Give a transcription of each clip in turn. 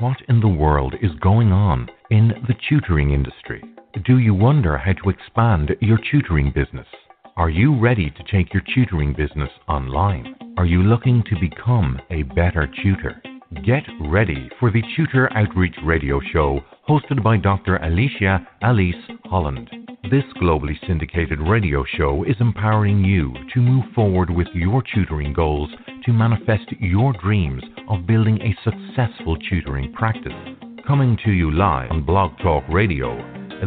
What in the world is going on in the tutoring industry? Do you wonder how to expand your tutoring business? Are you ready to take your tutoring business online? Are you looking to become a better tutor? Get ready for the Tutor Outreach Radio Show hosted by Dr. Alicia Alice Holland. This globally syndicated radio show is empowering you to move forward with your tutoring goals to manifest your dreams of building a successful tutoring practice. Coming to you live on Blog Talk Radio,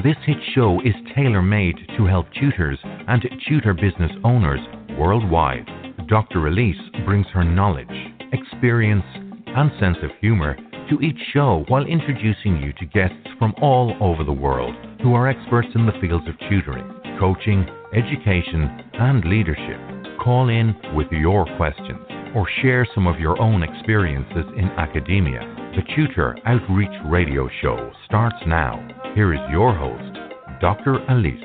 this hit show is tailor made to help tutors and tutor business owners worldwide. Dr. Elise brings her knowledge, experience, and sense of humor to each show while introducing you to guests from all over the world who are experts in the fields of tutoring, coaching, education, and leadership. Call in with your questions or share some of your own experiences in academia. The Tutor Outreach Radio Show starts now. Here is your host, Dr. Elise.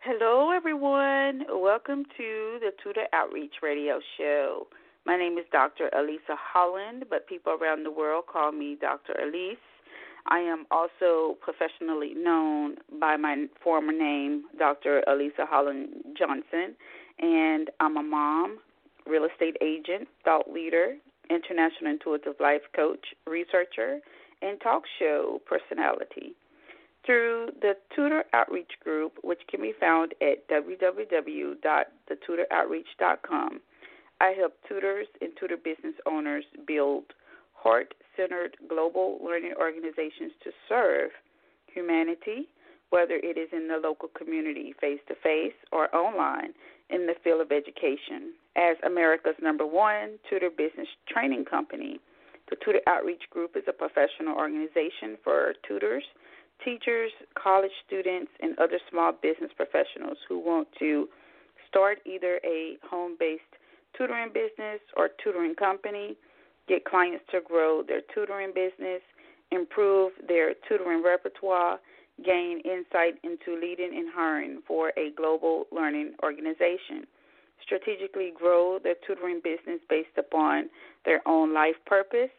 Hello, everyone. Welcome to the Tutor Outreach Radio Show. My name is Dr. Alicia Holland, but people around the world call me Dr. Elise. I am also professionally known by my former name, Dr. Alicia Holland Johnson, and I'm a mom, real estate agent, thought leader, international intuitive life coach, researcher, and talk show personality. Through the Tutor Outreach Group, which can be found at www.thetutoroutreach.com, I help tutors and tutor business owners build heart centered global learning organizations to serve humanity, whether it is in the local community, face to face, or online in the field of education. As America's number one tutor business training company, the Tutor Outreach Group is a professional organization for tutors, teachers, college students, and other small business professionals who want to start either a home based tutoring business or tutoring company, get clients to grow their tutoring business, improve their tutoring repertoire, gain insight into leading and hiring for a global learning organization, strategically grow their tutoring business based upon their own life purpose.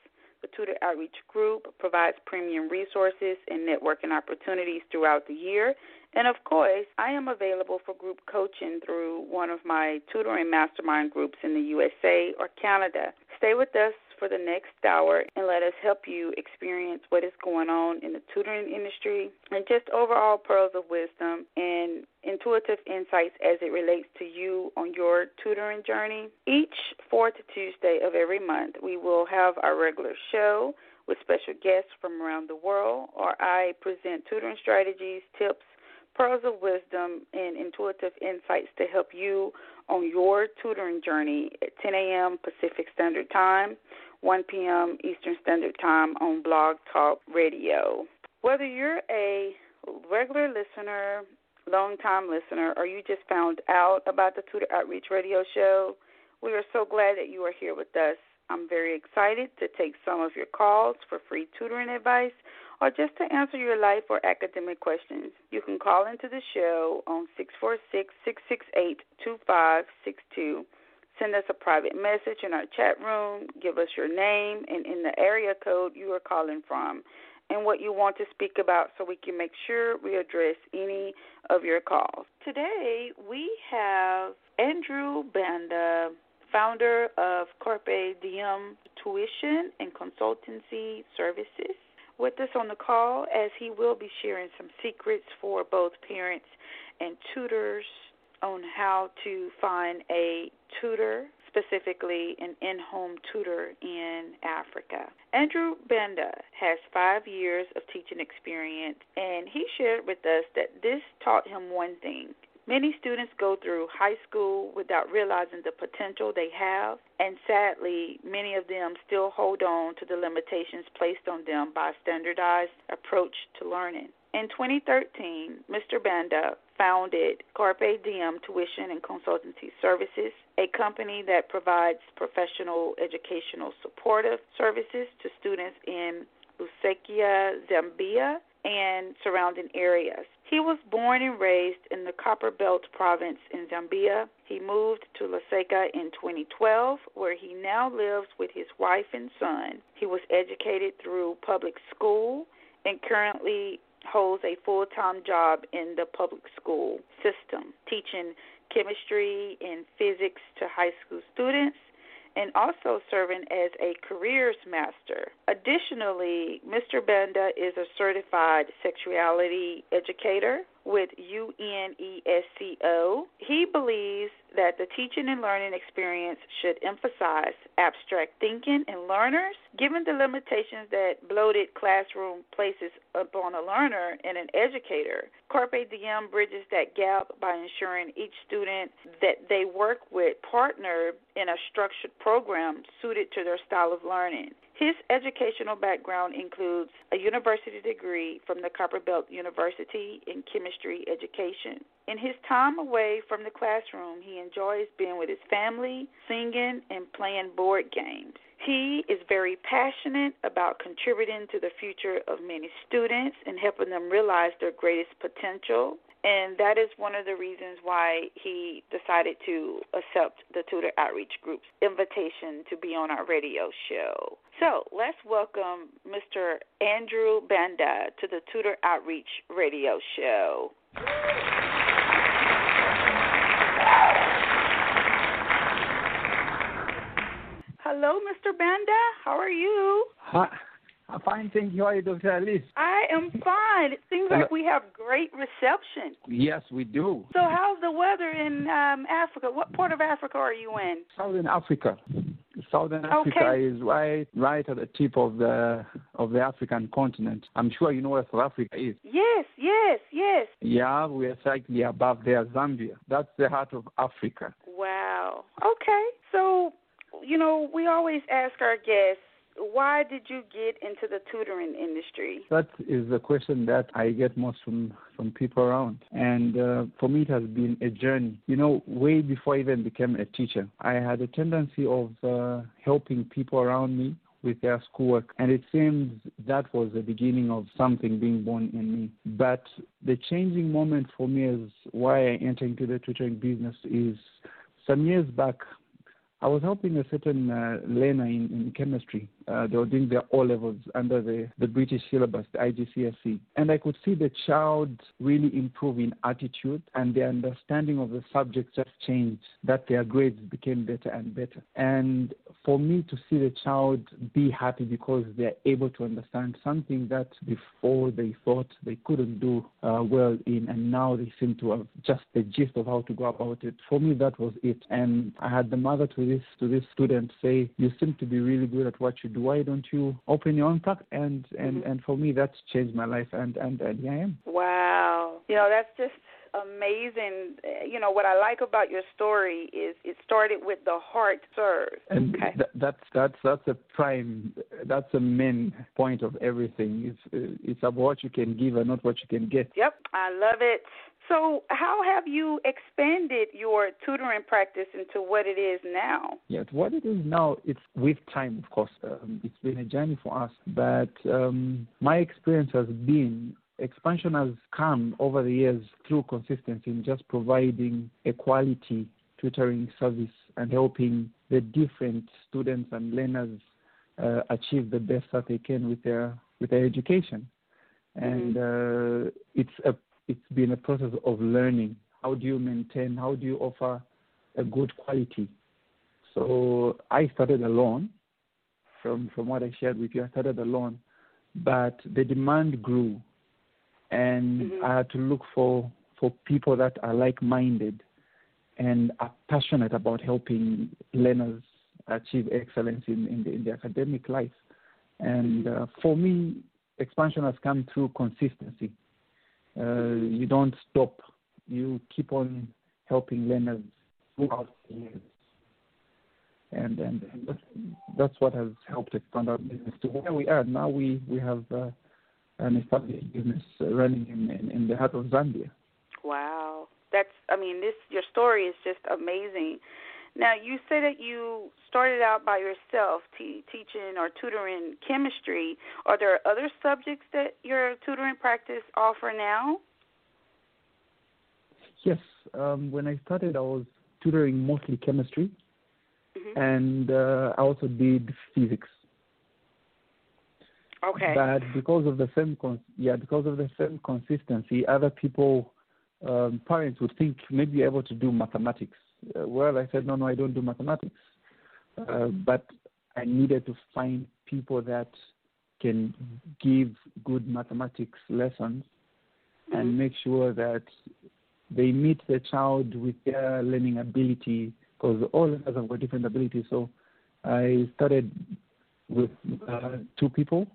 The Tutor Outreach Group provides premium resources and networking opportunities throughout the year and of course, I am available for group coaching through one of my tutoring mastermind groups in the USA or Canada. Stay with us for the next hour and let us help you experience what is going on in the tutoring industry and just overall pearls of wisdom and intuitive insights as it relates to you on your tutoring journey. Each fourth Tuesday of every month, we will have our regular show with special guests from around the world, or I present tutoring strategies, tips, pearls of wisdom and intuitive insights to help you on your tutoring journey at 10 a.m. Pacific Standard Time, 1 p.m. Eastern Standard Time on Blog Talk Radio. Whether you're a regular listener, long time listener, or you just found out about the Tutor Outreach Radio Show, we are so glad that you are here with us. I'm very excited to take some of your calls for free tutoring advice or just to answer your life or academic questions. You can call into the show on 646 668 2562. Send us a private message in our chat room. Give us your name and in the area code you are calling from and what you want to speak about so we can make sure we address any of your calls. Today we have Andrew Banda, founder of Carpe Diem Tuition and Consultancy Services with us on the call as he will be sharing some secrets for both parents and tutors on how to find a tutor, specifically an in home tutor in Africa. Andrew Banda has five years of teaching experience, and he shared with us that this taught him one thing Many students go through high school without realizing the potential they have, and sadly, many of them still hold on to the limitations placed on them by a standardized approach to learning. In 2013, Mr. Banda founded Carpe Diem Tuition and Consultancy Services, a company that provides professional educational supportive services to students in Lusaka, Zambia, and surrounding areas. He was born and raised in the Copperbelt province in Zambia. He moved to Lusaka in 2012, where he now lives with his wife and son. He was educated through public school and currently holds a full time job in the public school system, teaching chemistry and physics to high school students and also serving as a careers master. Additionally, Mr. Banda is a certified sexuality educator with UNESCO. He believes that the teaching and learning experience should emphasize abstract thinking in learners, given the limitations that bloated classroom places upon a learner and an educator. Carpe Diem bridges that gap by ensuring each student that they work with partner in a structured program suited to their style of learning. His educational background includes a university degree from the Copperbelt University in chemistry education. In his time away from the classroom, he enjoys being with his family, singing, and playing board games. He is very passionate about contributing to the future of many students and helping them realize their greatest potential and that is one of the reasons why he decided to accept the Tutor Outreach Group's invitation to be on our radio show. So let's welcome Mr. Andrew Banda to the Tutor Outreach Radio Show. Hello, Mr. Banda. How are you? Hi. I'm fine, thank you. How are you, Dr. Alice? I am fine. It seems like we have great reception. Yes, we do. So, how's the weather in um, Africa? What part of Africa are you in? Southern Africa. Southern Africa is right, right at the tip of the of the African continent. I'm sure you know where South Africa is. Yes, yes, yes. Yeah, we are slightly above there, Zambia. That's the heart of Africa. Wow. Okay. So, you know, we always ask our guests why did you get into the tutoring industry? That is the question that I get most from from people around, and uh, for me it has been a journey. You know, way before I even became a teacher, I had a tendency of uh, helping people around me with their schoolwork. And it seems that was the beginning of something being born in me. But the changing moment for me is why I entered into the tutoring business is some years back, I was helping a certain uh, learner in, in chemistry. Uh, they were doing their O levels under the, the British syllabus, the IGCSE. And I could see the child really improve in attitude and their understanding of the subject just changed, that their grades became better and better. And for me to see the child be happy because they're able to understand something that before they thought they couldn't do uh, well in, and now they seem to have just the gist of how to go about it. For me, that was it. And I had the mother to this to this student say, "You seem to be really good at what you do. Why don't you open your own practice?" And and mm-hmm. and for me, that's changed my life. And and and here I am. Wow, you know that's just amazing. You know what I like about your story is it started with the heart served. And okay. th- that's that's that's a prime. That's a main point of everything. It's it's about what you can give and not what you can get. Yep, I love it. So, how have you expanded your tutoring practice into what it is now? Yes, what it is now, it's with time, of course. Um, it's been a journey for us, but um, my experience has been expansion has come over the years through consistency in just providing a quality tutoring service and helping the different students and learners uh, achieve the best that they can with their with their education. And mm-hmm. uh, it's a it's been a process of learning. How do you maintain? How do you offer a good quality? So I started alone. From from what I shared with you, I started alone, but the demand grew, and mm-hmm. I had to look for for people that are like-minded and are passionate about helping learners achieve excellence in in the, in the academic life. And uh, for me, expansion has come through consistency. Uh, you don't stop. You keep on helping learners throughout the years. And, and that's, that's what has helped expand our business to where we are. Now we, we have uh, an established business running in, in, in the heart of Zambia. Wow. That's, I mean, this, your story is just amazing. Now, you say that you started out by yourself te- teaching or tutoring chemistry. Are there other subjects that your tutoring practice offer now? Yes. Um, when I started, I was tutoring mostly chemistry, mm-hmm. and uh, I also did physics. Okay. But because of the same, con- yeah, because of the same consistency, other people, um, parents would think maybe you're able to do mathematics. Uh, well, I said no, no, I don't do mathematics. Uh, but I needed to find people that can give good mathematics lessons mm-hmm. and make sure that they meet the child with their learning ability because all learners have got different abilities. So I started with uh, two people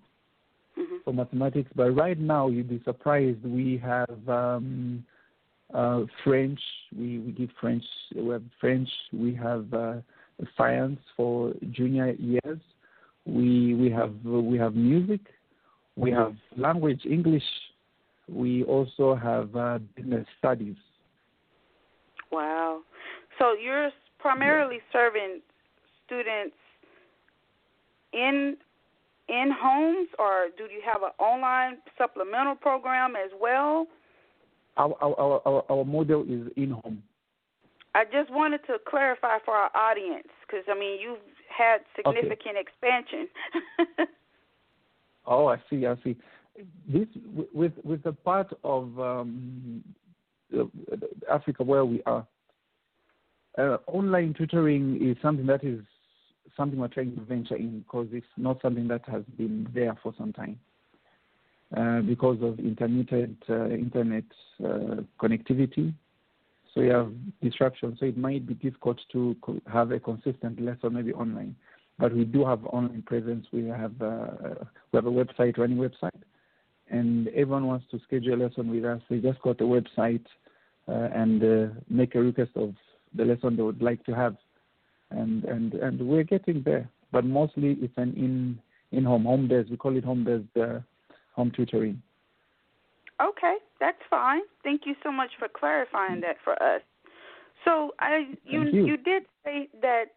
mm-hmm. for mathematics, but right now you'd be surprised. We have um, uh, French. We we give French. We have French. We have uh, science for junior years. We we have we have music. We have language English. We also have uh, business studies. Wow. So you're primarily serving students in in homes, or do you have an online supplemental program as well? Our our our, our model is in home. I just wanted to clarify for our audience because I mean you've had significant okay. expansion. oh, I see. I see. This with with the part of um, Africa where we are. Uh, online tutoring is something that is something we're trying to venture in because it's not something that has been there for some time. Uh, because of intermittent uh, internet uh, connectivity, so you have disruption. So it might be difficult to have a consistent lesson maybe online. But we do have online presence. We have we have a website, running website, and everyone wants to schedule a lesson with us. They just got a website and make a request of the lesson they would like to have and we're getting there. But mostly it's an in in home home based. We call it home based uh, home tutoring. Okay, that's fine. Thank you so much for clarifying that for us. So I you you. you did say that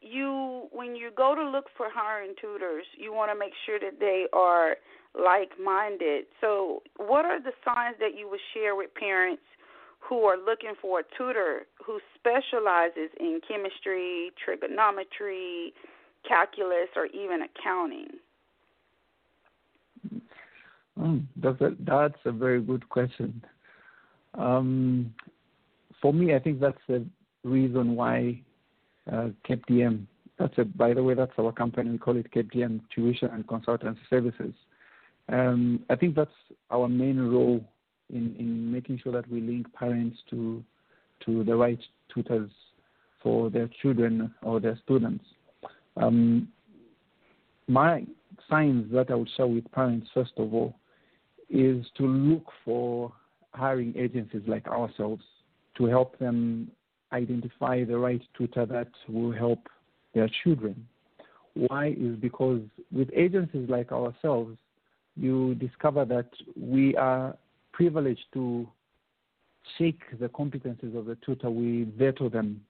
you when you go to look for hiring tutors, you want to make sure that they are like-minded. So, what are the signs that you would share with parents who are looking for a tutor who specializes in chemistry, trigonometry, calculus, or even accounting? Mm, that's a, that's a very good question. Um, for me, I think that's the reason why uh, CAPDM. That's a, by the way, that's our company. We call it CAPDM Tuition and Consultancy Services. Um, I think that's our main role in, in making sure that we link parents to to the right tutors for their children or their students. Um, my signs that I would share with parents, first of all, is to look for hiring agencies like ourselves to help them identify the right tutor that will help their children. Why is because with agencies like ourselves, you discover that we are privileged to check the competencies of the tutor. We veto them,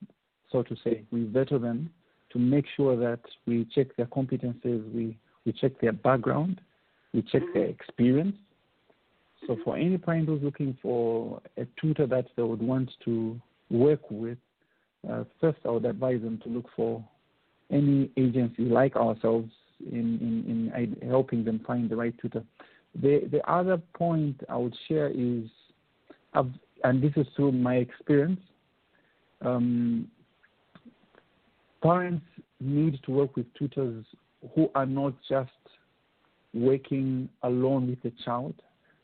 so to say. We veto them to make sure that we check their competencies, we, we check their background, we check their mm-hmm. experience. So for any parent who's looking for a tutor that they would want to work with, uh, first I would advise them to look for any agency like ourselves in, in, in helping them find the right tutor. The the other point I would share is, I've, and this is through my experience. Um, parents need to work with tutors who are not just working alone with the child,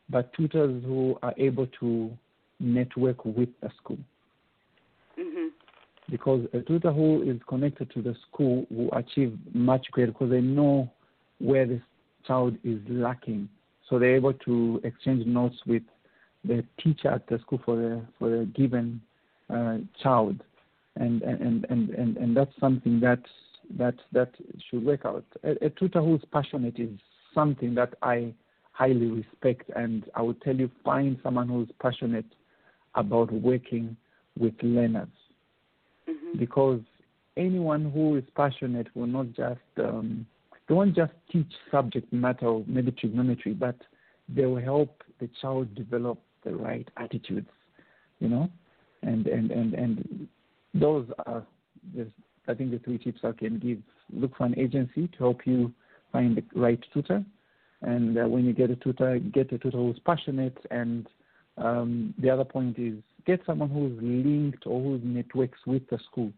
but tutors who are able to network with the school. Mm-hmm. Because a tutor who is connected to the school will achieve much greater because they know where the child is lacking so they're able to exchange notes with the teacher at the school for the for the given uh, child, and, and and and and that's something that that that should work out. A, a tutor who's passionate is something that I highly respect, and I would tell you find someone who's passionate about working with learners. Mm-hmm. because anyone who is passionate will not just um, they won't just teach subject matter, or maybe trigonometry, but they will help the child develop the right attitudes, you know, and and and and those are, I think, the three tips I can give. Look for an agency to help you find the right tutor, and uh, when you get a tutor, get a tutor who's passionate. And um, the other point is get someone who's linked or who's networks with the school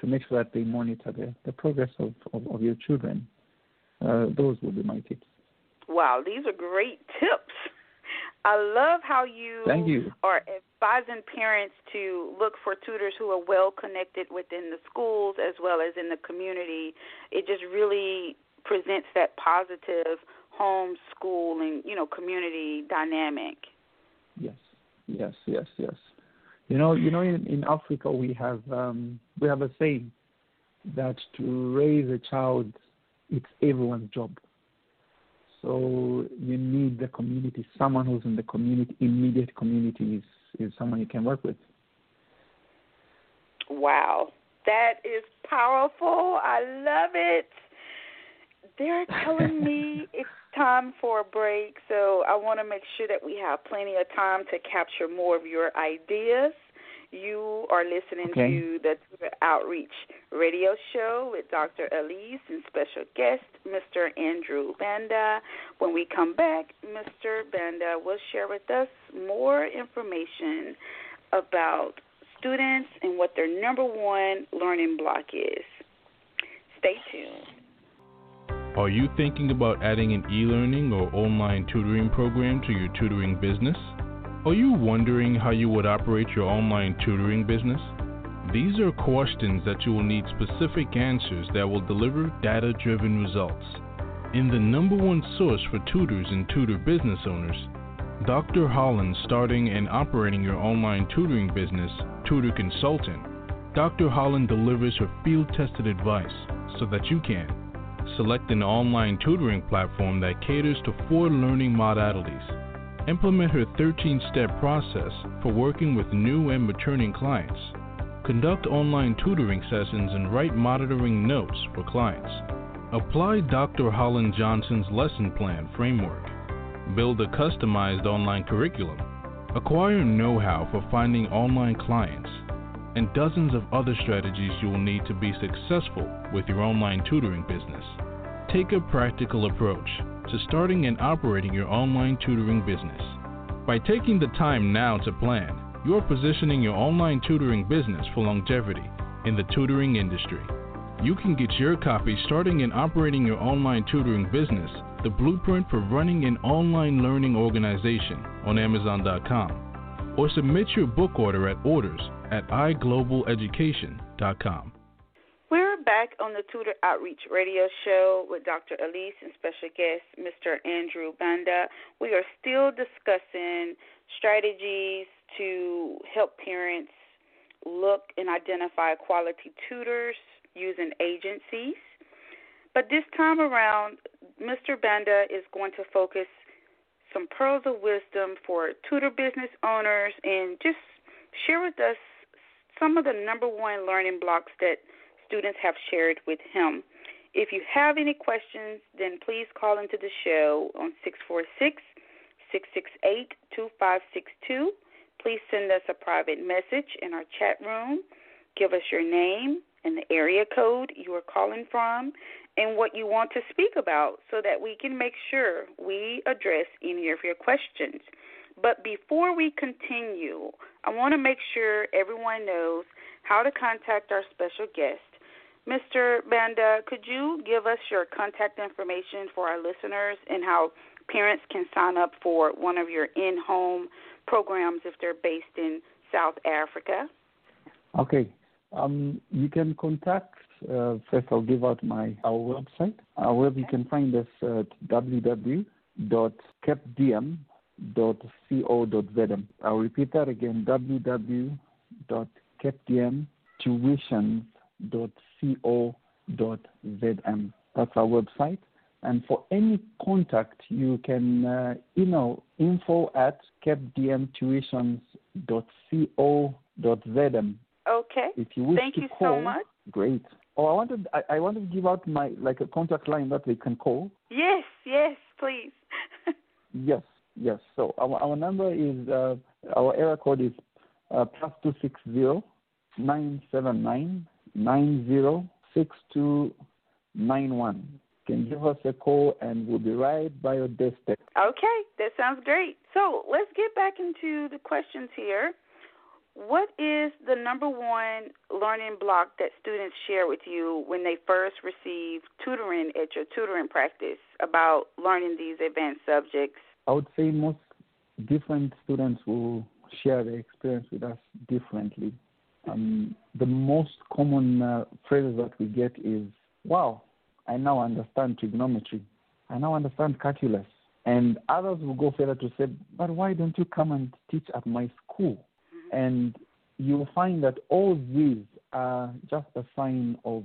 to make sure that they monitor the, the progress of, of, of your children. Uh, those would be my tips. Wow, these are great tips. I love how you, Thank you. are advising parents to look for tutors who are well connected within the schools as well as in the community. It just really presents that positive home school and you know community dynamic. Yes, yes, yes, yes. You know, you know, in, in Africa we have um, we have a saying that to raise a child, it's everyone's job. So you need the community. Someone who's in the community, immediate community, is, is someone you can work with. Wow, that is powerful. I love it. They're telling me it's time for a break, so I want to make sure that we have plenty of time to capture more of your ideas. You are listening okay. to the Outreach Radio Show with Dr. Elise and special guest, Mr. Andrew Banda. When we come back, Mr. Banda will share with us more information about students and what their number one learning block is. Stay tuned. Are you thinking about adding an e learning or online tutoring program to your tutoring business? Are you wondering how you would operate your online tutoring business? These are questions that you will need specific answers that will deliver data driven results. In the number one source for tutors and tutor business owners, Dr. Holland starting and operating your online tutoring business, Tutor Consultant, Dr. Holland delivers her field tested advice so that you can select an online tutoring platform that caters to four learning modalities Implement her 13 step process for working with new and returning clients. Conduct online tutoring sessions and write monitoring notes for clients. Apply Dr. Holland Johnson's lesson plan framework. Build a customized online curriculum. Acquire know how for finding online clients. And dozens of other strategies you will need to be successful with your online tutoring business. Take a practical approach to starting and operating your online tutoring business. By taking the time now to plan, you are positioning your online tutoring business for longevity in the tutoring industry. You can get your copy starting and operating your online tutoring business, the blueprint for running an online learning organization on Amazon.com, or submit your book order at orders at iglobaleducation.com We're back on the Tutor Outreach Radio Show with Dr. Elise and special guest Mr. Andrew Banda. We are still discussing strategies to help parents look and identify quality tutors using agencies. But this time around, Mr. Banda is going to focus some pearls of wisdom for tutor business owners and just share with us some of the number one learning blocks that students have shared with him. If you have any questions, then please call into the show on 646 668 2562. Please send us a private message in our chat room. Give us your name and the area code you are calling from and what you want to speak about so that we can make sure we address any of your questions. But before we continue, I want to make sure everyone knows how to contact our special guest. Mr. Banda, could you give us your contact information for our listeners and how parents can sign up for one of your in home programs if they're based in South Africa? Okay. Um, you can contact, uh, first I'll give out my our website. Our web, you can find us at www.capdm.co.zm. I'll repeat that again, www.capdmtuition.co.zm co.zm. That's our website. And for any contact, you can uh, email info at capdmtuitions.co.zm. Okay. If you wish Thank to you call, so much. great. Oh, I wanted I, I wanted to give out my like a contact line that they can call. Yes, yes, please. Yes, yes. So our our number is uh, our area code is uh, plus two six zero nine seven nine nine zero six two nine one. Can give us a call and we'll be right by your desk. Okay, that sounds great. So let's get back into the questions here. What is the number one learning block that students share with you when they first receive tutoring at your tutoring practice about learning these advanced subjects? I would say most different students will share their experience with us differently. Um, the most common uh, phrases that we get is, "Wow, I now understand trigonometry. I now understand calculus." And others will go further to say, "But why don't you come and teach at my school?" And you'll find that all these are just a sign of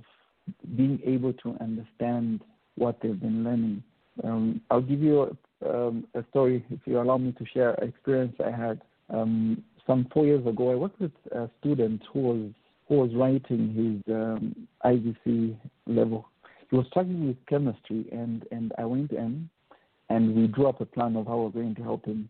being able to understand what they've been learning. Um, I'll give you a story, if you allow me to share an experience I had. Um, some four years ago, I worked with a student who was who was writing his um, IGC level. He was struggling with chemistry, and and I went in, and we drew up a plan of how we're going to help him.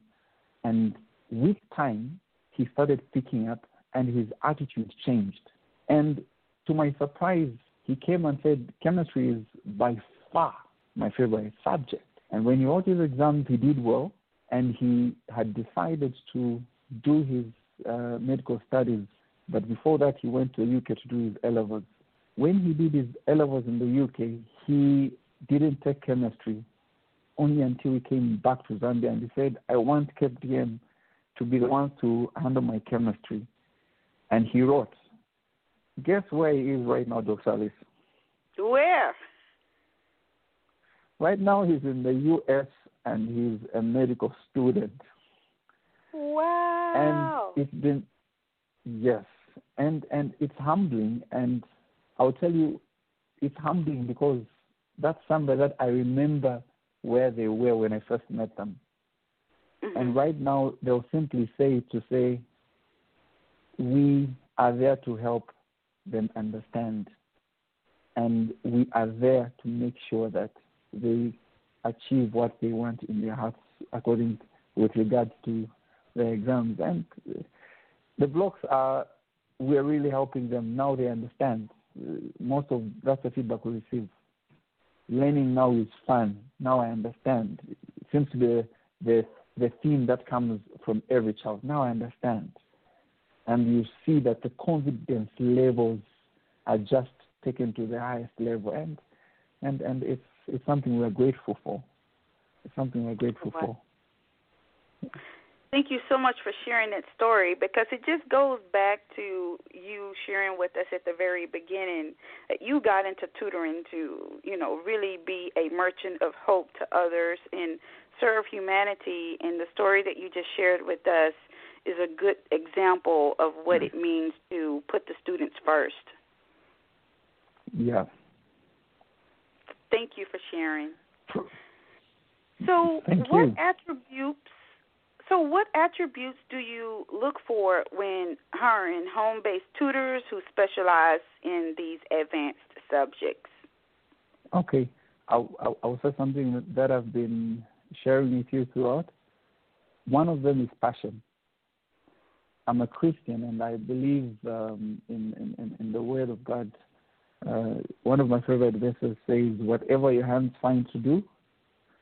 And with time, he started picking up, and his attitude changed. And to my surprise, he came and said, "Chemistry is by far my favorite subject." And when he wrote his exams, he did well, and he had decided to do his uh, medical studies. But before that, he went to the UK to do his A levels. When he did his A levels in the UK, he didn't take chemistry only until he came back to Zambia and he said, I want CAPDM to be the one to handle my chemistry. And he wrote. Guess where he is right now, Dr. Alice? Where? Right now, he's in the U.S. and he's a medical student. Wow. And it's been, yes, and and it's humbling. And I'll tell you, it's humbling because that's somebody that I remember where they were when I first met them. Mhm. And right now, they'll simply say to say, we are there to help them understand, and we are there to make sure that they achieve what they want in their hearts according with regards to the exams. And uh, the blocks are, we're really helping them. Now they understand. Uh, Most of that's the feedback we receive. Learning now is fun. Now I understand. It seems to be the, the, the theme that comes from every child. Now I understand. And you see that the confidence levels are just taken to the highest level. And, and, and it's, it's something we're grateful for. It's something we're grateful for. Thank you so much for sharing that story because it just goes back to you sharing with us at the very beginning that you got into tutoring to, you know, really be a merchant of hope to others and serve humanity. And the story that you just shared with us is a good example of what mm. it means to put the students first. Yeah. Thank you for sharing. So, Thank what you. attributes? So, what attributes do you look for when hiring home-based tutors who specialize in these advanced subjects? Okay. I'll, I'll, I'll say something that- I've been sharing with you throughout. One of them is passion. I'm a Christian and I believe um, in, in, in the Word of God. Uh, one of my favorite verses says, Whatever your hands find to do,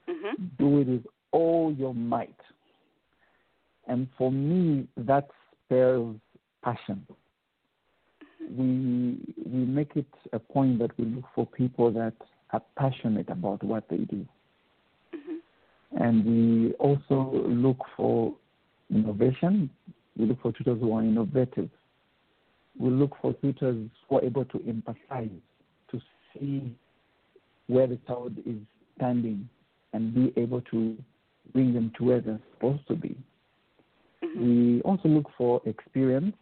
hmm do it with all your might. And for me, that spells passion. We we make it a point that we look for people that are passionate about what they do, hmm and we also look for innovation. We look for tutors who are innovative. We look for tutors who are able to empathize, to see where the child is standing and be able to bring them to where they're supposed to be. hmm We also look for experience.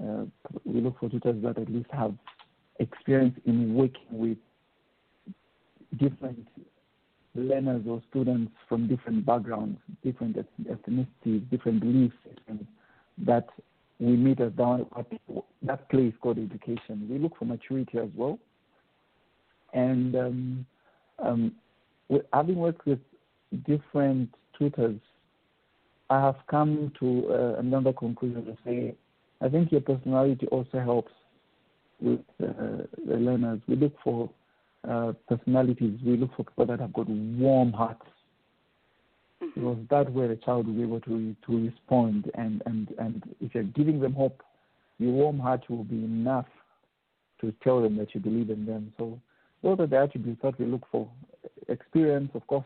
Uh, we look for tutors that at least have experience in working with different learners or students from different backgrounds, different ethnicities, different beliefs, that we meet at that place called education. We look for maturity as well. And um, um, having worked with different tutors, I have come to uh, another conclusion to say, I think your personality also helps with uh, the learners. We look for uh, personalities. We look for people that have got warm hearts. Mm-hmm. Because that way the child will be able to to respond, and and and if you're giving them hope, your warm heart will be enough to tell them that you believe in them. So those are the attributes that we look for. Experience, of course.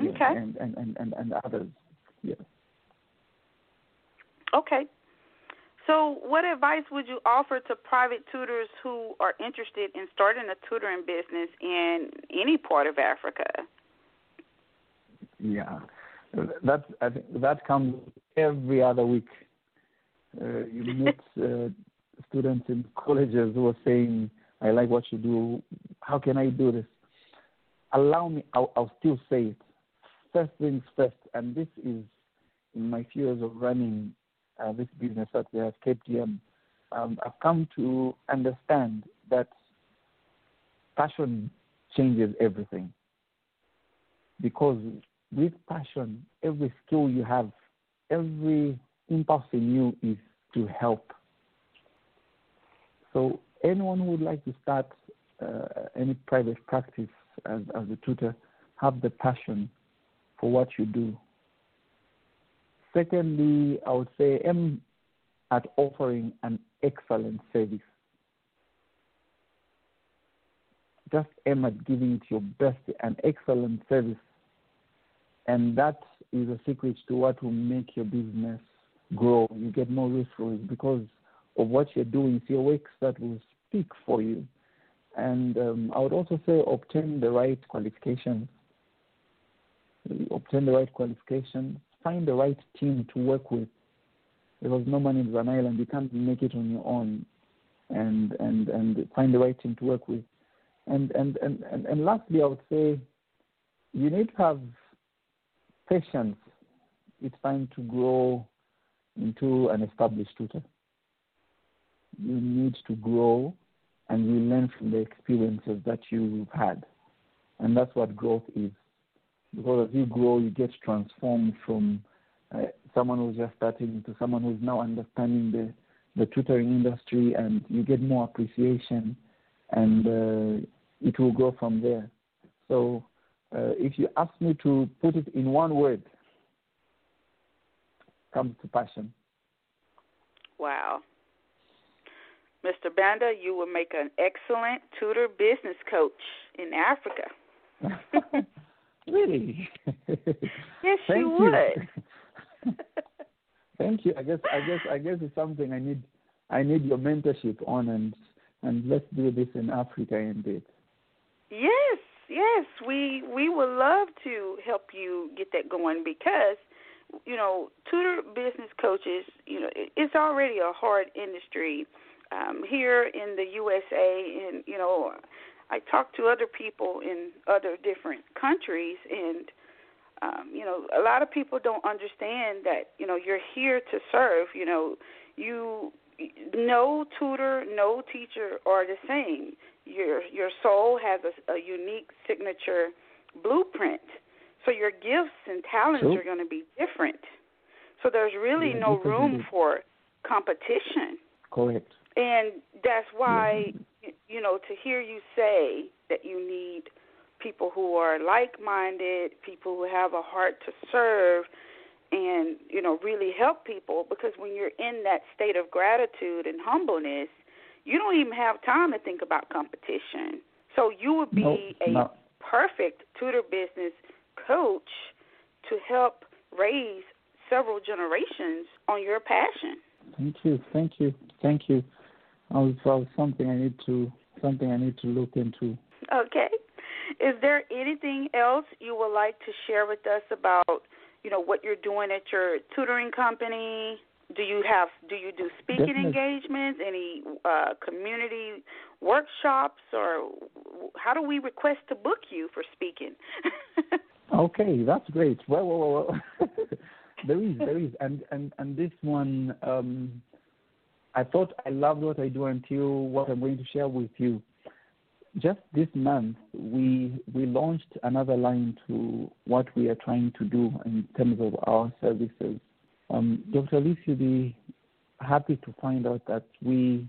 Okay. And, and, and, and, and others. Yeah. Okay. So, what advice would you offer to private tutors who are interested in starting a tutoring business in any part of Africa? Yeah, that I think that comes every other week. Uh, you meet uh, students in colleges who are saying, "I like what you do. How can I do this?" Allow me. I'll, I'll still say it. First things first, and this is in my few years of running uh, this business that we have, CAPDM, um, I've come to understand that passion changes everything. Because with passion, every skill you have, every impulse in you is to help. So anyone who would like to start uh, any private practice as, as a tutor, have the passion for what you do Secondly, I would say aim at offering an excellent service. Just aim at giving it your best and excellent service. And that is a secret to what will make your business grow. You get more referrals because of what you're doing. It's your that will speak for you. And um, I would also say obtain the right qualifications. Obtain the right qualifications find the right team to work with. Because no man is an island. You can't make it on your own. And and and find the right team to work with. And and and and, and lastly, I would say you need to have patience. It's time to grow into an established tutor. You need to grow and you learn from the experiences that you've had. And that's what growth is because as you grow, you get transformed from uh, someone who's just starting to someone who's now understanding the, the tutoring industry, and you get more appreciation, and uh, it will grow from there. So, Uh, if you ask me to put it in one word, comes to passion. Wow. Mr. Banda, you will make an excellent tutor business coach in Africa. Really? Yes, Thank you would. Thank you. I guess I guess I guess it's something I need I need your mentorship on and and let's do this in Africa indeed. Yes, yes. We we would love to help you get that going because you know, tutor business coaches, you know, it's already a hard industry um, here in the USA, and you know, I talk to other people in other different countries, and um, you know, a lot of people don't understand that you know you're here to serve. You know, you no tutor, no teacher are the same. Your your soul has a, a unique signature blueprint. So your gifts and talents sure. are going to be different. So there's really yeah, no room for competition. Correct. And that's why you know, to hear you say that you need people who are like-minded, people who have a heart to serve and, you know, really help people because when you're in that state of gratitude and humbleness, you don't even have time to think about competition. So you would be no, a no. perfect tutor business coach to help raise several generations on your passion. Thank you, thank you, thank you. Also, something I need to something I need to look into. Okay. Is there anything else you would like to share with us about, you know, what you're doing at your tutoring company? Do you have do you do speaking Definitely. engagements, any uh, community workshops, or how do we request to book you for speaking? okay, that's great. Well, well, well, there is, there is, and and and this one, um, I thought I loved what I do until what I'm going to share with you. Just this month, we we launched another line to what we are trying to do in terms of our services. Um, Dr. Alice, you'll be happy to find out that we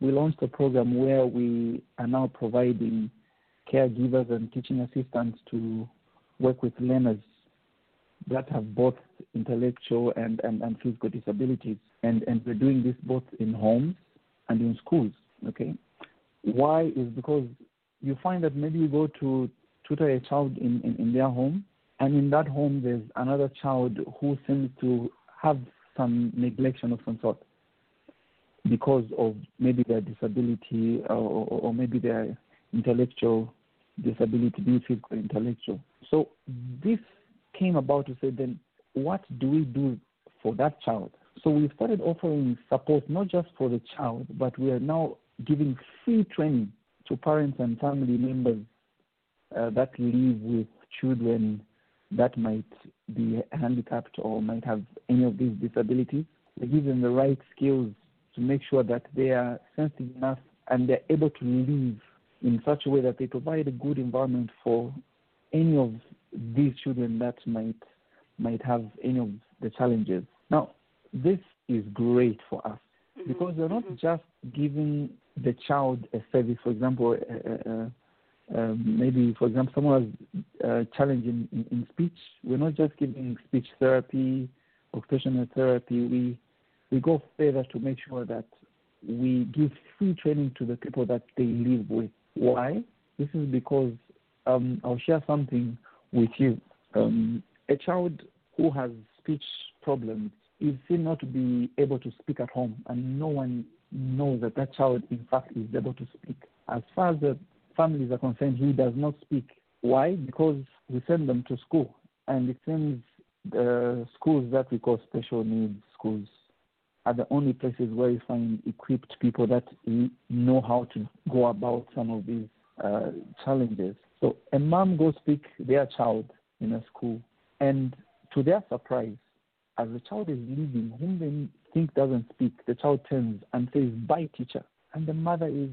we launched a program where we are now providing caregivers and teaching assistants to work with learners that have both intellectual and, and, and physical disabilities. And, and we're doing this both in homes and in schools. Okay. Why is because you find that maybe you go to tutor a child in, in, in their home, and in that home there's another child who seems to have some neglection of some sort because of maybe their disability or, or maybe their intellectual disability, be physical intellectual. So this came about to say then what do we do for that child? So we started offering support not just for the child, but we are now giving free training to parents and family members uh, that live with children that might be handicapped or might have any of these disabilities. We give them the right skills to make sure that they are sensitive enough and they're able to live in such a way that they provide a good environment for any of these children that might might have any of the challenges. Now, this is great for us mm-hmm. because we're not mm-hmm. just giving the child a service. For example, uh, uh, uh, maybe for example, someone has a challenge in, in, in, speech. We're not just giving speech therapy, occupational therapy. We we go further to make sure that we give free training to the people that they live with. Why? This is because um, I'll share something with you. Um, a child who has speech problems is seen not to be able to speak at home, and no one knows that that child, in fact, is able to speak. As far as the families are concerned, he does not speak. Why? Because we send them to school, and it seems the schools that we call special needs schools are the only places where you find equipped people that know how to go about some of these uh, challenges. So a mom goes pick their child in a school, and to their surprise, as the child is leaving, whom they think doesn't speak, the child turns and says, "Bye, teacher." And the mother is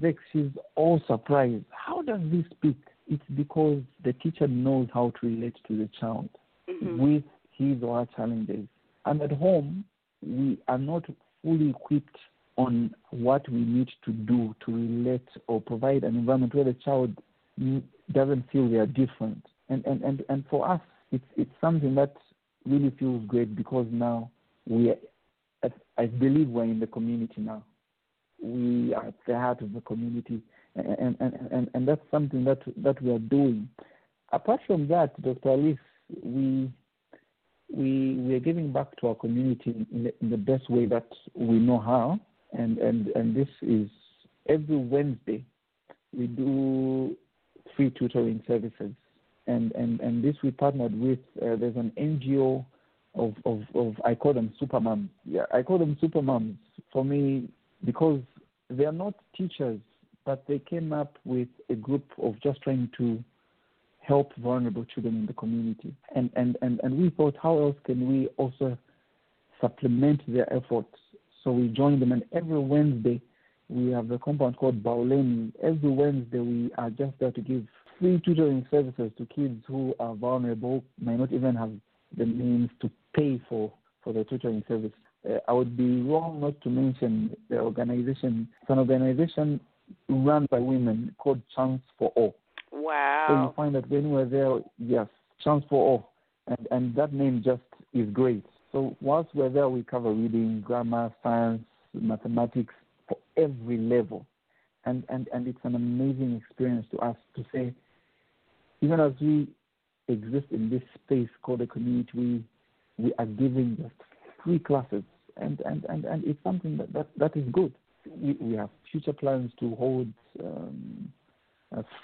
vexed. She's all surprised. How does he speak? It's because the teacher knows how to relate to the child mm-hmm. with his or her challenges. And at home, we are not fully equipped on what we need to do to relate or provide an environment where the child doesn't feel they are different. And, and, and, and for us, it's, it's something that really feels great because now we are, I believe we're in the community now. We are at the heart of the community, and, and, and, and that's something that, that we are doing. Apart from that, Dr. Alice, we we we are giving back to our community in the, in the best way that we know how, and and and this is every Wednesday we do free tutoring services, and and and this we partnered with. Uh, there's an NGO of, of of I call them super moms. Yeah, I call them super moms for me because they are not teachers, but they came up with a group of just trying to help vulnerable children in the community. And, and, and, and we thought, how else can we also supplement their efforts? So we joined them, and every Wednesday we have a compound called Bauleni. Every Wednesday we are just there to give free tutoring services to kids who are vulnerable, may not even have the means to pay for, for the tutoring service. Uh, I would be wrong not to mention the organization. It's an organization run by women called Chance for All. Wow. So you find that when we're there, yes, chance for all. And, and that name just is great. So whilst we're there, we cover reading, grammar, science, mathematics for every level. And, and, and it's an amazing experience to us to say, even as we exist in this space called a community, we, we are giving just free classes. And, and, and, and it's something that, that, that is good. We, we have future plans to hold um,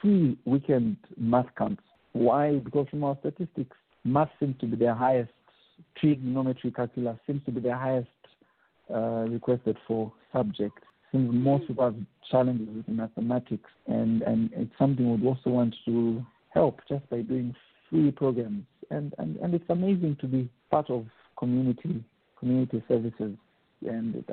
free weekend math camps. Why? Because from our statistics, math seems to be the highest, trigonometry calculus seems to be the highest uh, requested for subject. Since most people have challenges with mathematics, and, and it's something we'd also want to help just by doing free programs. And, and, and it's amazing to be part of community community services and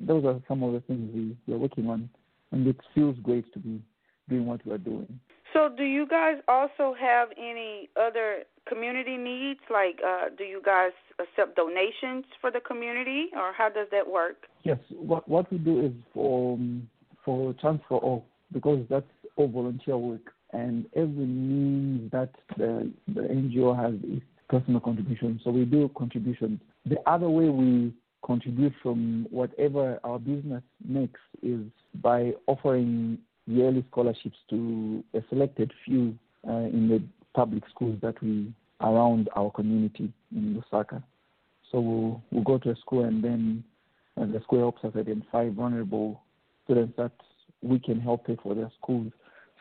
those are some of the things we, we're working on, and it feels great to be doing what we're doing. So, do you guys also have any other community needs? Like, uh, do you guys accept donations for the community, or how does that work? Yes, what what we do is for um, for Chance for All because that's all volunteer work, and every means that the the NGO has is personal contribution. So we do contributions. The other way we contribute from whatever our business makes is by offering yearly scholarships to a selected few uh, in the public schools that we around our community in Lusaka. So we'll, we'll go to a school and then uh, the school helps us identify vulnerable students that we can help pay for their school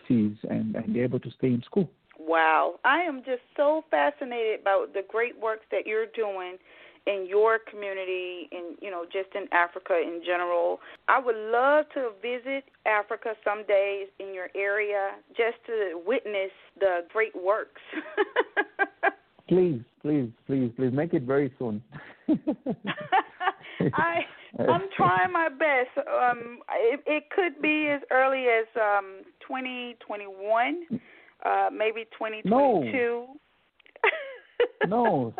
fees and, and be able to stay in school. Wow. I am just so fascinated about the great work that you're doing in your community and you know just in Africa in general. I would love to visit Africa some days in your area just to witness the great works. please, please, please, please make it very soon. I I'm trying my best. Um it, it could be as early as um 2021, uh maybe 2022. No. no,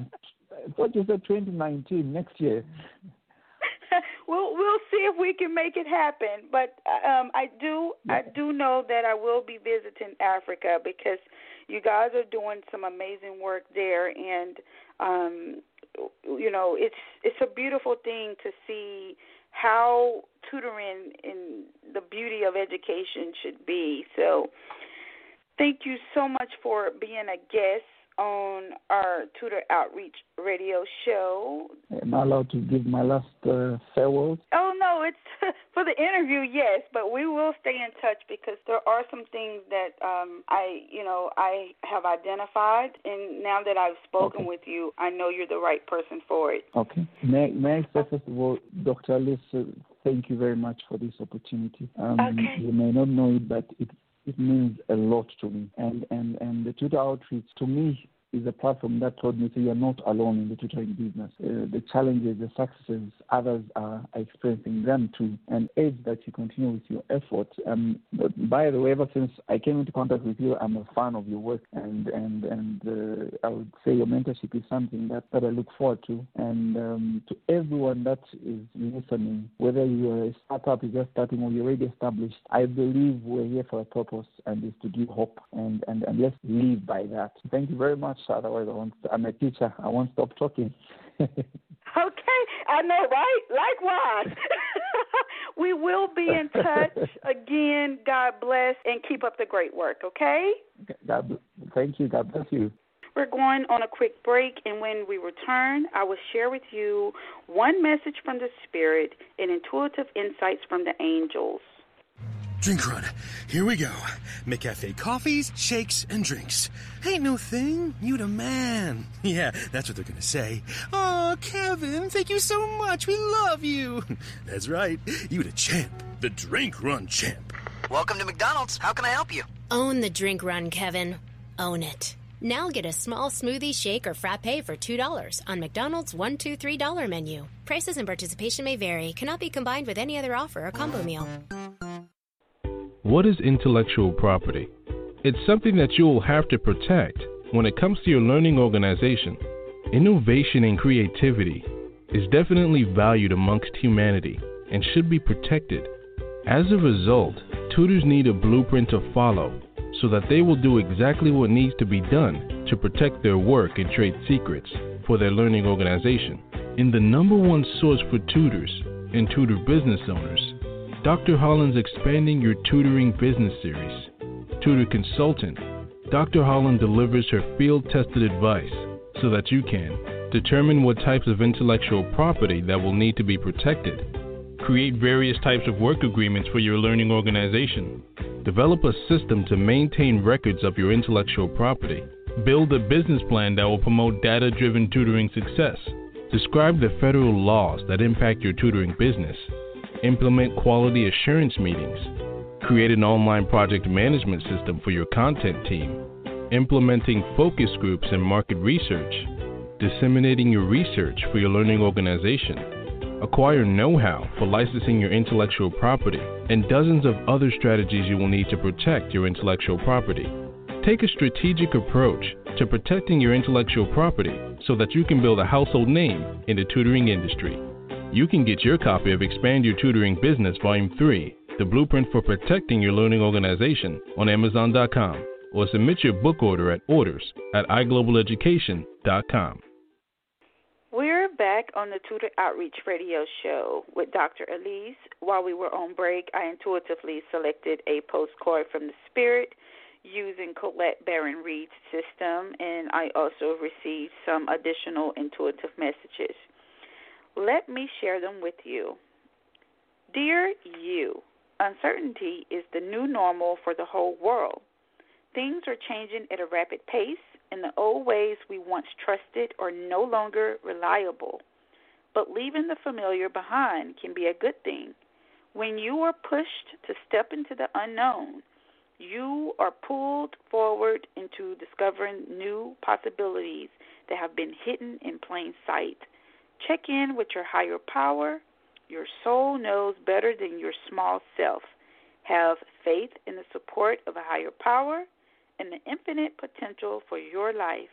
what is it, 2019, next year? we'll we'll see if we can make it happen. But um, I do. I do know that I will be visiting Africa because you guys are doing some amazing work there, and um, you know it's it's a beautiful thing to see how tutoring and the beauty of education should be. So, thank you so much for being a guest on our Tutor Outreach radio show. Am I allowed to give my last uh, farewell? Oh, no, it's for the interview, yes, but we will stay in touch because there are some things that um, I, you know, I have identified, and now that I've spoken okay. with you, I know you're the right person for it. Okay. May, may I say, first of all, Dr. Alice, uh, thank you very much for this opportunity. Um, okay. You may not know it, but it it means a lot to me. And and and the tutor outreach to me is a platform that told me so you're not alone in the tutoring business. Uh, the challenges, the successes, others are experiencing them too. And aids that you continue with your efforts. Um, by the way, ever since I came into contact with you, I'm a fan of your work, and and and uh, I would say your mentorship is something that, that I look forward to. And um, to everyone that is listening, whether you're a startup, you're just starting, or you're already established, I believe we're here for a purpose, and is to give hope, and and and let's live by that. Thank you very much. Otherwise, I won't, I'm a teacher. I won't stop talking. okay, I know, right? Likewise. we will be in touch again. God bless and keep up the great work. Okay. God, thank you. God bless you. We're going on a quick break, and when we return, I will share with you one message from the Spirit and intuitive insights from the angels. Drink run. Here we go. McCafe coffees, shakes, and drinks. Ain't no thing. You the man. Yeah, that's what they're gonna say. Oh, Kevin, thank you so much. We love you. That's right. You the champ. The drink run champ. Welcome to McDonald's. How can I help you? Own the drink run, Kevin. Own it. Now get a small smoothie, shake, or frappe for $2 on McDonald's $1, 2 $3 menu. Prices and participation may vary. Cannot be combined with any other offer or combo meal. What is intellectual property? It's something that you will have to protect when it comes to your learning organization. Innovation and creativity is definitely valued amongst humanity and should be protected. As a result, tutors need a blueprint to follow so that they will do exactly what needs to be done to protect their work and trade secrets for their learning organization. In the number one source for tutors and tutor business owners, Dr. Holland's Expanding Your Tutoring Business Series. Tutor Consultant, Dr. Holland delivers her field tested advice so that you can determine what types of intellectual property that will need to be protected, create various types of work agreements for your learning organization, develop a system to maintain records of your intellectual property, build a business plan that will promote data driven tutoring success, describe the federal laws that impact your tutoring business implement quality assurance meetings, create an online project management system for your content team, implementing focus groups and market research, disseminating your research for your learning organization, acquire know how for licensing your intellectual property, and dozens of other strategies you will need to protect your intellectual property. Take a strategic approach to protecting your intellectual property so that you can build a household name in the tutoring industry. You can get your copy of Expand Your Tutoring Business Volume 3, The Blueprint for Protecting Your Learning Organization, on Amazon.com or submit your book order at orders at iglobaleducation.com. We're back on the Tutor Outreach Radio Show with Dr. Elise. While we were on break, I intuitively selected a postcard from the Spirit using Colette Baron Reid's system, and I also received some additional intuitive messages. Let me share them with you. Dear you, uncertainty is the new normal for the whole world. Things are changing at a rapid pace, and the old ways we once trusted are no longer reliable. But leaving the familiar behind can be a good thing. When you are pushed to step into the unknown, you are pulled forward into discovering new possibilities that have been hidden in plain sight. Check in with your higher power. Your soul knows better than your small self. Have faith in the support of a higher power and the infinite potential for your life.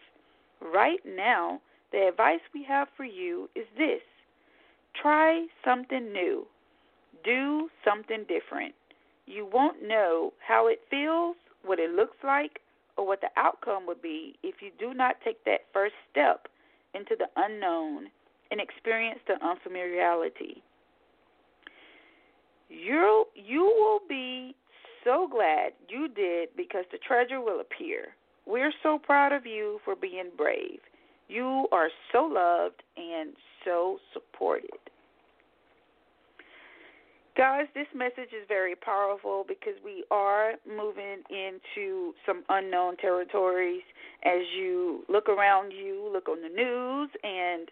Right now, the advice we have for you is this try something new, do something different. You won't know how it feels, what it looks like, or what the outcome would be if you do not take that first step into the unknown and experience the unfamiliarity. You you will be so glad you did because the treasure will appear. We're so proud of you for being brave. You are so loved and so supported. Guys, this message is very powerful because we are moving into some unknown territories as you look around you, look on the news, and,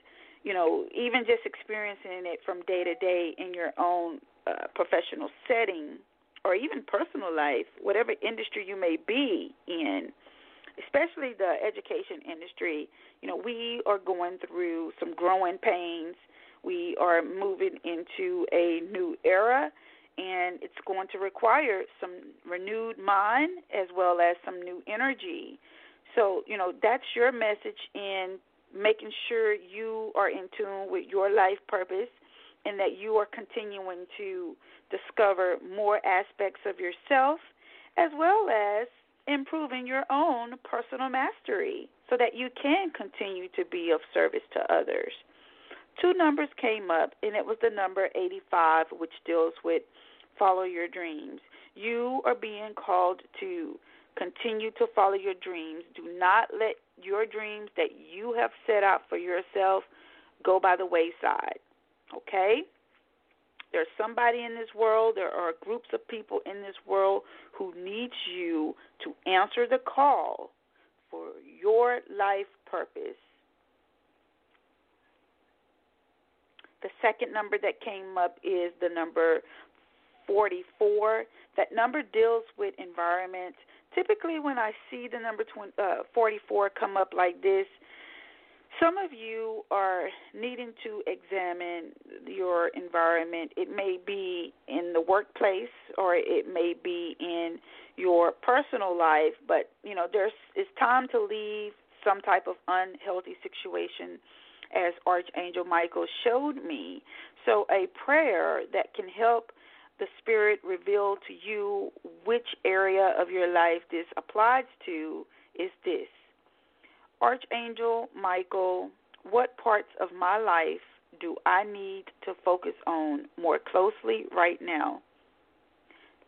you know, even just experiencing it from day to day in your own uh, professional setting or even personal life, whatever industry you may be in, especially the education industry, you know, we are going through some growing pains. We are moving into a new era, and it's going to require some renewed mind as well as some new energy. So, you know, that's your message in making sure you are in tune with your life purpose and that you are continuing to discover more aspects of yourself as well as improving your own personal mastery so that you can continue to be of service to others. Two numbers came up, and it was the number 85, which deals with follow your dreams. You are being called to continue to follow your dreams. Do not let your dreams that you have set out for yourself go by the wayside. Okay? There's somebody in this world, there are groups of people in this world who needs you to answer the call for your life purpose. The second number that came up is the number 44. That number deals with environment. Typically, when I see the number 20, uh, 44 come up like this, some of you are needing to examine your environment. It may be in the workplace or it may be in your personal life, but you know, there's it's time to leave some type of unhealthy situation as Archangel Michael showed me. So a prayer that can help the spirit reveal to you which area of your life this applies to is this. Archangel Michael, what parts of my life do I need to focus on more closely right now?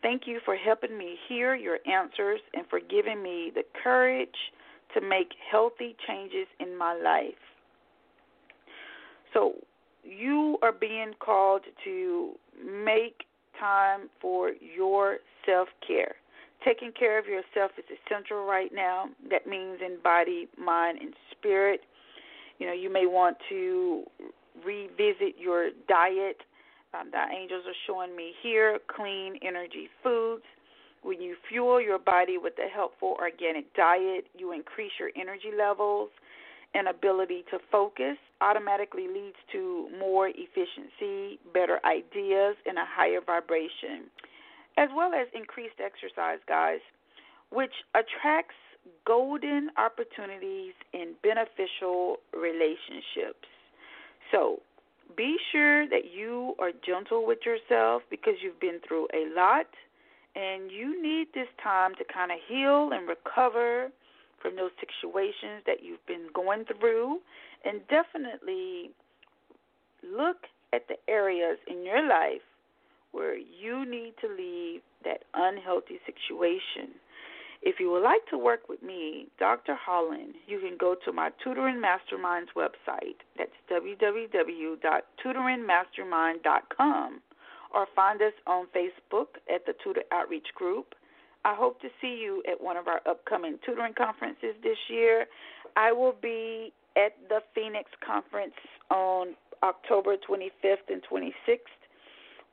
Thank you for helping me hear your answers and for giving me the courage to make healthy changes in my life. So, you are being called to make time for your self care. Taking care of yourself is essential right now. That means in body, mind, and spirit. You know, you may want to revisit your diet. Um, the angels are showing me here clean energy foods. When you fuel your body with a helpful organic diet, you increase your energy levels and ability to focus automatically leads to more efficiency, better ideas, and a higher vibration, as well as increased exercise, guys, which attracts golden opportunities in beneficial relationships. So, be sure that you are gentle with yourself because you've been through a lot and you need this time to kind of heal and recover from those situations that you've been going through and definitely look at the areas in your life where you need to leave that unhealthy situation. If you would like to work with me, Dr. Holland, you can go to my Tutoring Masterminds website. That's www.tutoringmastermind.com or find us on Facebook at the Tutor Outreach Group. I hope to see you at one of our upcoming tutoring conferences this year. I will be at the Phoenix conference on October 25th and 26th.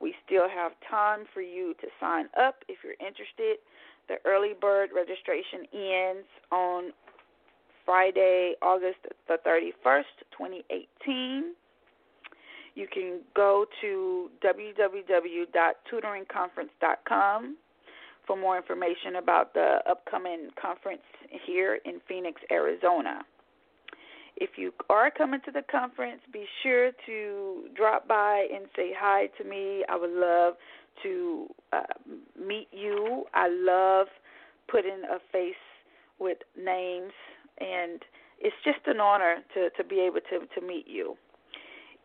We still have time for you to sign up if you're interested. The early bird registration ends on Friday, August the 31st, 2018. You can go to www.tutoringconference.com for more information about the upcoming conference here in Phoenix, Arizona. If you are coming to the conference, be sure to drop by and say hi to me. I would love to uh, meet you. I love putting a face with names, and it's just an honor to, to be able to, to meet you.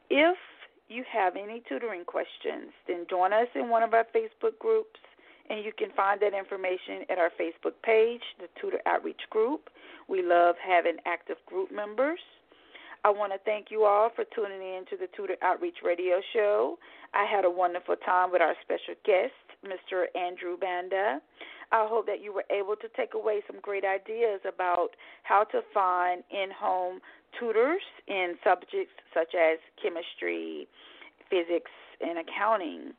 If you have any tutoring questions, then join us in one of our Facebook groups, and you can find that information at our Facebook page, the Tutor Outreach Group. We love having active group members. I want to thank you all for tuning in to the Tutor Outreach Radio Show. I had a wonderful time with our special guest, Mr. Andrew Banda. I hope that you were able to take away some great ideas about how to find in home tutors in subjects such as chemistry, physics, and accounting.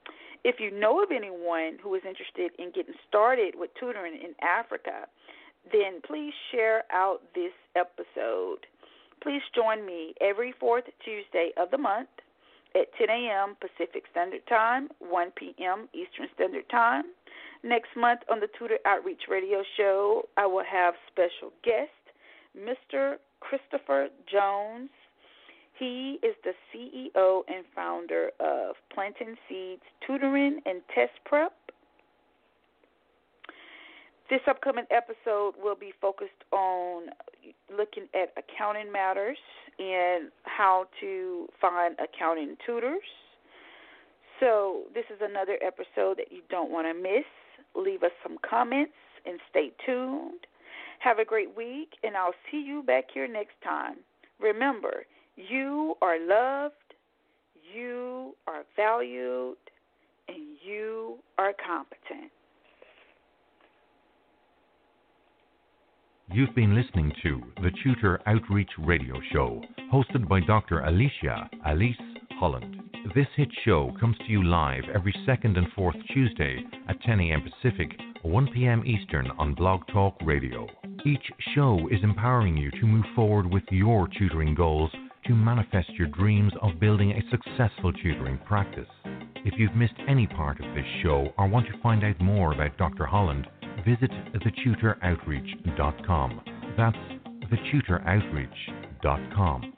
If you know of anyone who is interested in getting started with tutoring in Africa, then please share out this episode. Please join me every fourth Tuesday of the month at 10 a.m. Pacific Standard Time, 1 p.m. Eastern Standard Time. Next month on the Tutor Outreach Radio Show, I will have special guest, Mr. Christopher Jones. He is the CEO and founder of Planting Seeds Tutoring and Test Prep. This upcoming episode will be focused on looking at accounting matters and how to find accounting tutors. So, this is another episode that you don't want to miss. Leave us some comments and stay tuned. Have a great week, and I'll see you back here next time. Remember, you are loved, you are valued, and you are competent. You've been listening to the Tutor Outreach Radio Show, hosted by Dr. Alicia Alice Holland. This hit show comes to you live every second and fourth Tuesday at 10 a.m. Pacific, 1 p.m. Eastern on Blog Talk Radio. Each show is empowering you to move forward with your tutoring goals to manifest your dreams of building a successful tutoring practice. If you've missed any part of this show or want to find out more about Dr. Holland, visit thetutoroutreach.com. That's thetutoroutreach.com.